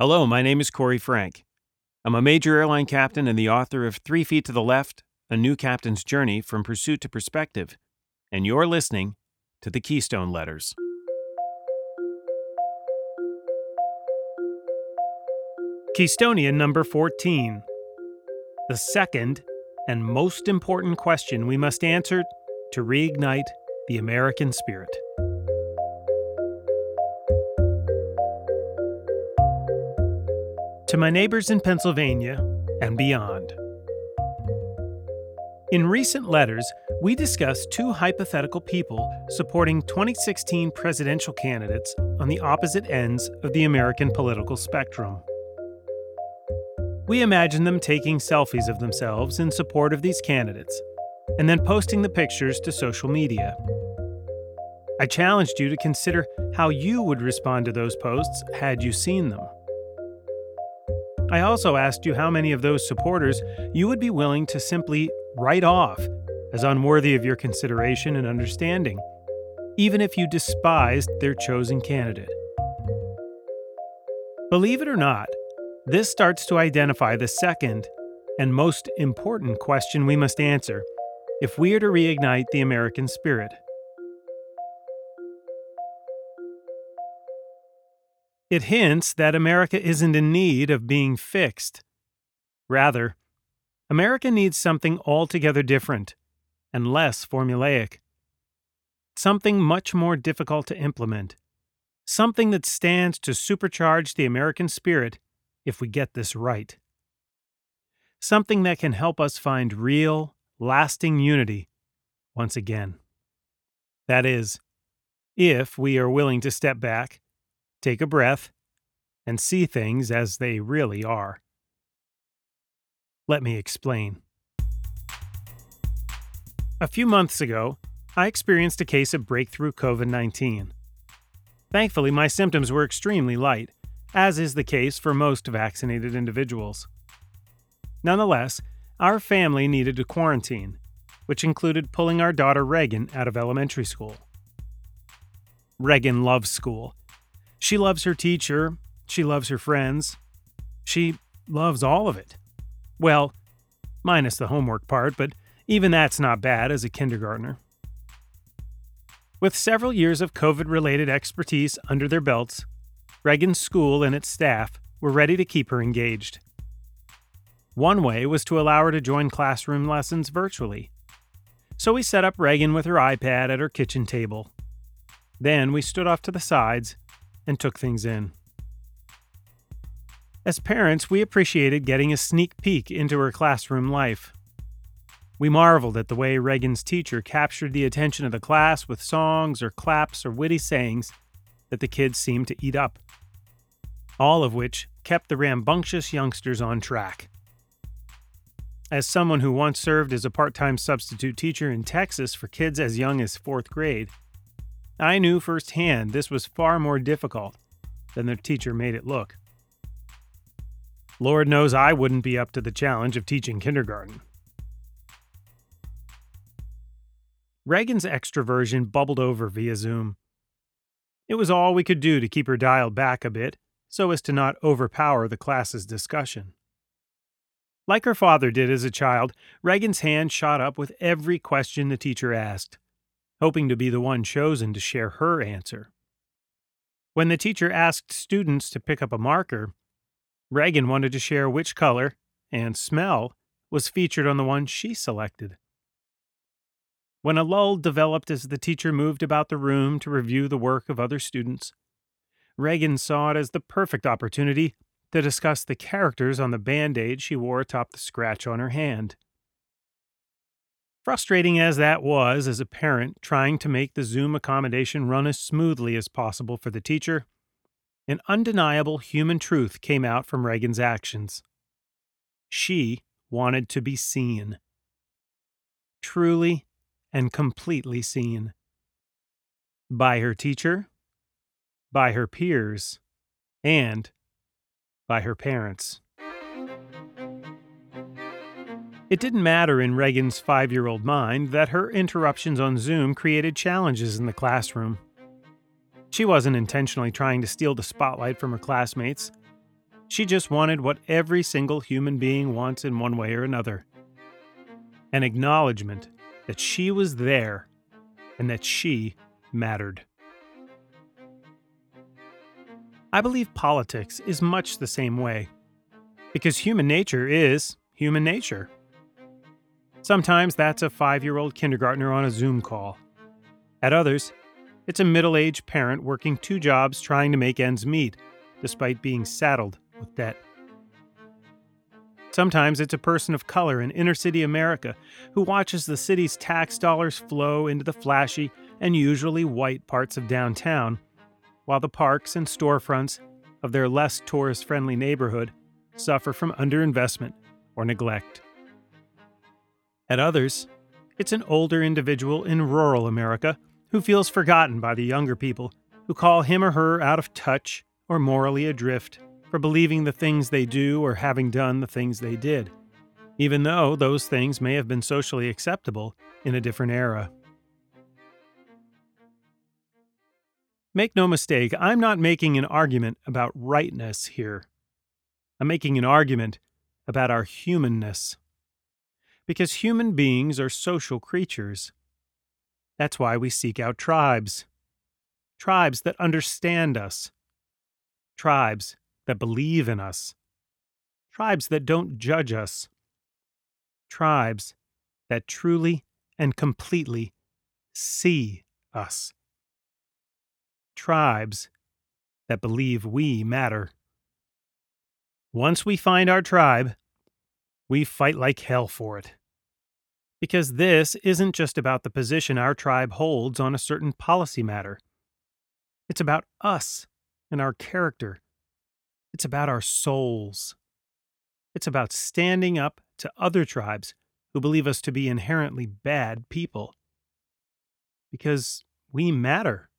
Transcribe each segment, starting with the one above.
Hello, my name is Korry Franke. I'm a major airline captain and the author of Three Feet to the Left A New Captain's Journey from Pursuit to Perspective. And you're listening to the Keystone Letters. Keystonian number 14. The second and most important question we must answer to reignite the American spirit. To my neighbors in Pennsylvania and beyond. In recent letters, we discussed two hypothetical people supporting 2016 presidential candidates on the opposite ends of the American political spectrum. We imagined them taking selfies of themselves in support of these candidates and then posting the pictures to social media. I challenged you to consider how you would respond to those posts had you seen them. I also asked you how many of those supporters you would be willing to simply write off as unworthy of your consideration and understanding, even if you despised their chosen candidate. Believe it or not, this starts to identify the second and most important question we must answer if we are to reignite the American spirit. It hints that America isn't in need of being fixed. Rather, America needs something altogether different and less formulaic. Something much more difficult to implement. Something that stands to supercharge the American spirit if we get this right. Something that can help us find real, lasting unity once again. That is, if we are willing to step back, take a breath, and see things as they really are. Let me explain. A few months ago, I experienced a case of breakthrough COVID 19. Thankfully, my symptoms were extremely light, as is the case for most vaccinated individuals. Nonetheless, our family needed to quarantine, which included pulling our daughter Reagan out of elementary school. Reagan loves school. She loves her teacher, she loves her friends, she loves all of it. Well, minus the homework part, but even that's not bad as a kindergartner. With several years of COVID related expertise under their belts, Reagan's school and its staff were ready to keep her engaged. One way was to allow her to join classroom lessons virtually. So we set up Reagan with her iPad at her kitchen table. Then we stood off to the sides and took things in. As parents, we appreciated getting a sneak peek into her classroom life. We marveled at the way Reagan's teacher captured the attention of the class with songs or claps or witty sayings that the kids seemed to eat up all of which kept the rambunctious youngsters on track. As someone who once served as a part time substitute teacher in Texas for kids as young as fourth grade, I knew firsthand this was far more difficult than the teacher made it look. Lord knows I wouldn't be up to the challenge of teaching kindergarten. Reagan's extroversion bubbled over via Zoom. It was all we could do to keep her dialed back a bit so as to not overpower the class's discussion. Like her father did as a child, Reagan's hand shot up with every question the teacher asked, hoping to be the one chosen to share her answer. When the teacher asked students to pick up a marker, Reagan wanted to share which color and smell was featured on the one she selected. When a lull developed as the teacher moved about the room to review the work of other students, Reagan saw it as the perfect opportunity to discuss the characters on the band aid she wore atop the scratch on her hand. Frustrating as that was as a parent trying to make the Zoom accommodation run as smoothly as possible for the teacher, an undeniable human truth came out from Reagan's actions. She wanted to be seen. Truly and completely seen. By her teacher by her peers, and by her parents. It didn't matter in Reagan's five year old mind that her interruptions on Zoom created challenges in the classroom. She wasn't intentionally trying to steal the spotlight from her classmates. She just wanted what every single human being wants in one way or another an acknowledgement that she was there and that she mattered. I believe politics is much the same way, because human nature is human nature. Sometimes that's a five year old kindergartner on a Zoom call. At others, it's a middle aged parent working two jobs trying to make ends meet, despite being saddled with debt. Sometimes it's a person of color in inner city America who watches the city's tax dollars flow into the flashy and usually white parts of downtown while the parks and storefronts of their less tourist friendly neighborhood suffer from underinvestment or neglect. At others, it's an older individual in rural America who feels forgotten by the younger people who call him or her out of touch or morally adrift for believing the things they do or having done the things they did, even though those things may have been socially acceptable in a different era. Make no mistake, I'm not making an argument about rightness here. I'm making an argument about our humanness. Because human beings are social creatures. That's why we seek out tribes. Tribes that understand us. Tribes that believe in us. Tribes that don't judge us. Tribes that truly and completely see us tribes that believe we matter. Once we find our tribe, we fight like hell for it. Because this isn't just about the position our tribe holds on a certain policy matter. It's about us and our character. It's about our souls. It's about standing up to other tribes who believe us to be inherently bad people. Because we matter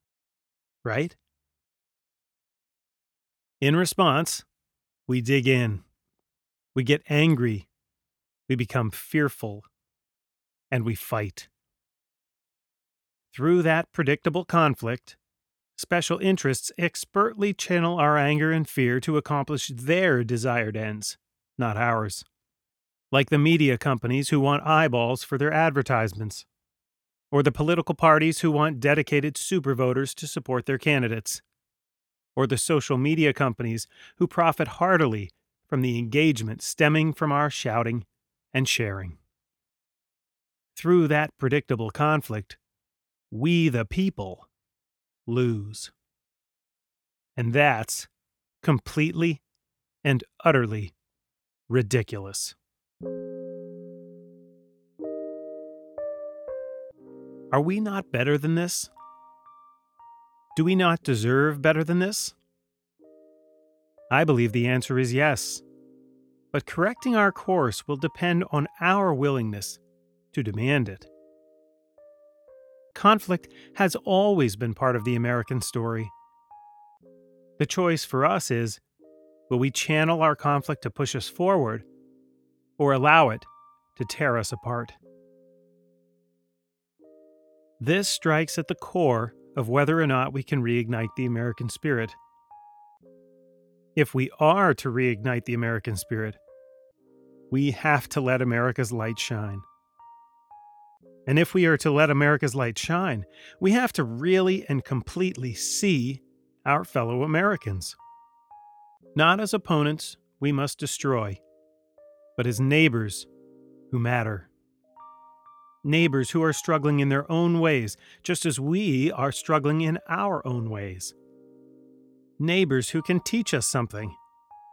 right? In response, we dig in. We get angry. We become fearful. And we fight. Through that predictable conflict, special interests expertly channel our anger and fear to accomplish their desired ends, not ours. Like the media companies who want eyeballs for their advertisements or the political parties who want dedicated super voters to support their candidates, or the social media companies who profit heartily from the engagement stemming from our shouting and sharing. Through that predictable conflict, we the people lose. And that's completely and utterly ridiculous. Are we not better than this? Do we not deserve better than this? I believe the answer is yes. But correcting our course will depend on our willingness to demand it. Conflict has always been part of the American story. The choice for us is will we channel our conflict to push us forward or allow it to tear us apart? This strikes at the core of whether or not we can reignite the American spirit. If we are to reignite the American spirit, we have to let America's light shine. And if we are to let America's light shine, we have to really and completely see our fellow Americans. Not as opponents we must destroy, but as neighbors who matter neighbors who are struggling in their own ways, just as we are struggling in our own ways. Neighbors who can teach us something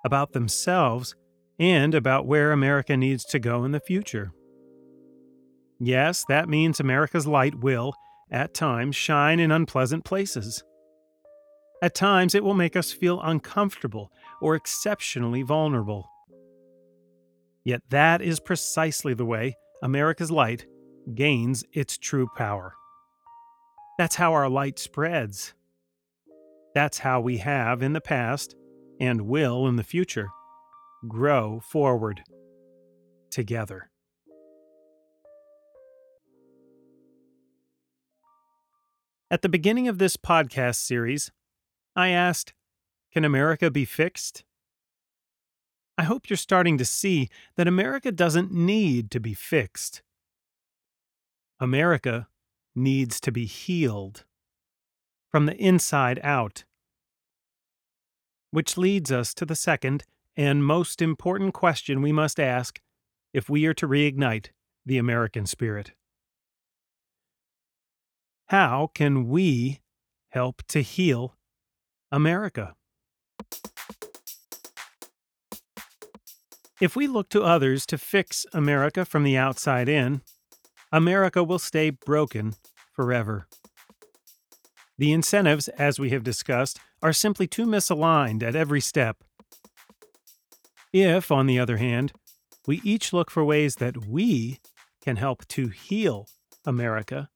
about themselves and about where America needs to go in the future. Yes, that means America's light will, at times, shine in unpleasant places. At times, it will make us feel uncomfortable or exceptionally vulnerable. Yet that is precisely the way America's light gains its true power. That's how our light spreads. That's how we have in the past and will in the future grow forward together. At the beginning of this podcast series, I asked, Can America be fixed? I hope you're starting to see that America doesn't need to be fixed. America needs to be healed from the inside out. Which leads us to the second and most important question we must ask if we are to reignite the American spirit. How can we help to heal America? If we look to others to fix America from the outside in, America will stay broken forever. The incentives, as we have discussed, are simply too misaligned at every step. If, on the other hand, we each look for ways that we can help to heal America,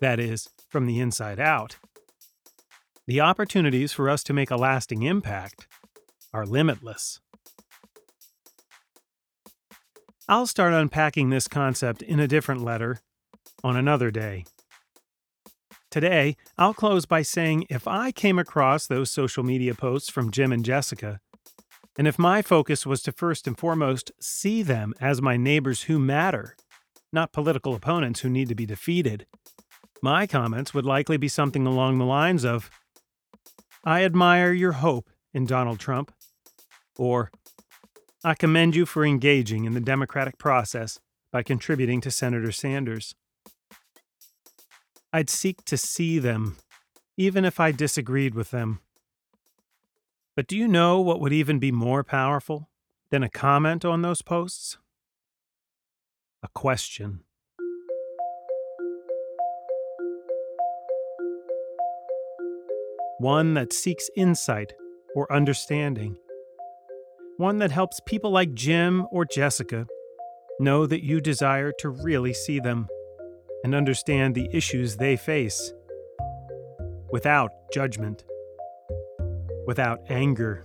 that is, from the inside out, the opportunities for us to make a lasting impact are limitless. I'll start unpacking this concept in a different letter on another day. Today, I'll close by saying if I came across those social media posts from Jim and Jessica, and if my focus was to first and foremost see them as my neighbors who matter, not political opponents who need to be defeated, my comments would likely be something along the lines of I admire your hope in Donald Trump, or I commend you for engaging in the democratic process by contributing to Senator Sanders. I'd seek to see them, even if I disagreed with them. But do you know what would even be more powerful than a comment on those posts? A question. One that seeks insight or understanding one that helps people like Jim or Jessica know that you desire to really see them and understand the issues they face without judgment, without anger,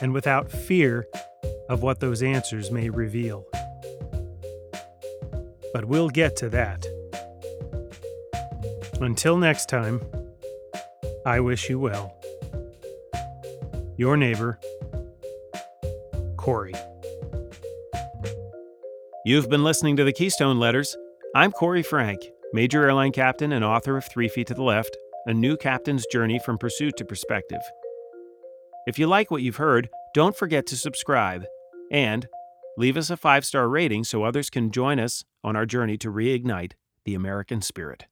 and without fear of what those answers may reveal. But we'll get to that. Until next time, I wish you well. Your neighbor, Korry. You've been listening to the Keystone Letters. I'm Korry Franke, Major Airline Captain and author of Three Feet to the Left A New Captain's Journey from Pursuit to Perspective. If you like what you've heard, don't forget to subscribe and leave us a five star rating so others can join us on our journey to reignite the American spirit.